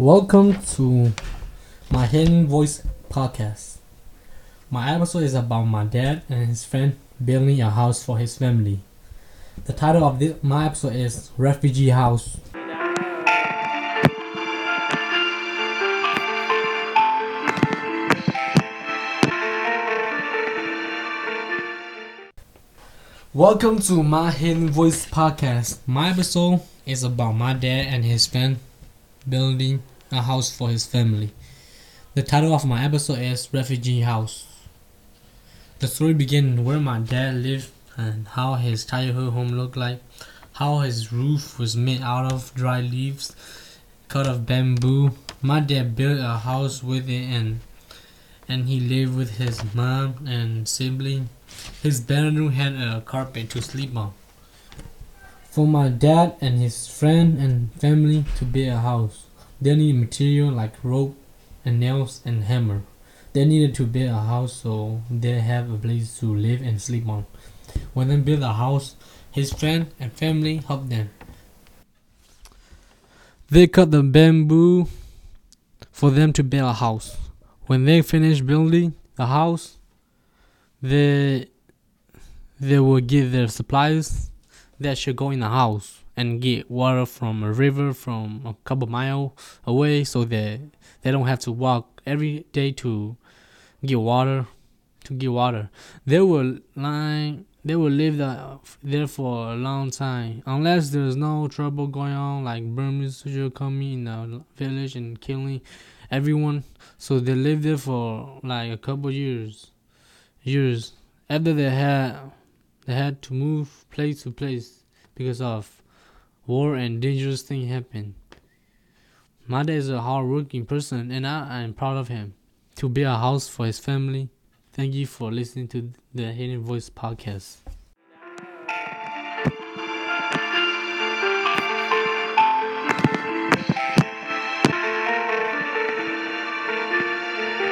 Welcome to my Hidden Voice podcast. My episode is about my dad and his friend building a house for his family. The title of this, my episode is Refugee House. Welcome to my Hidden Voice podcast. My episode is about my dad and his friend building a house for his family. The title of my episode is Refugee House. The story begins where my dad lived and how his childhood home looked like, how his roof was made out of dry leaves cut of bamboo. My dad built a house with it and and he lived with his mom and sibling. His bedroom had a carpet to sleep on. For my dad and his friend and family to build a house, they needed material like rope and nails and hammer. They needed to build a house so they have a place to live and sleep on. When they built a house, his friend and family helped them. They cut the bamboo for them to build a house. When they finished building the house, they they will get their supplies that should go in the house and get water from a river from a couple mile away so that they don't have to walk every day to get water to get water. They will line they will live the, there for a long time. Unless there's no trouble going on like Burmese soldiers coming in the village and killing everyone. So they live there for like a couple years years. After they had they had to move place to place because of war and dangerous thing happen. My dad is a hardworking person and I am proud of him. To build a house for his family. Thank you for listening to the Hidden Voice podcast.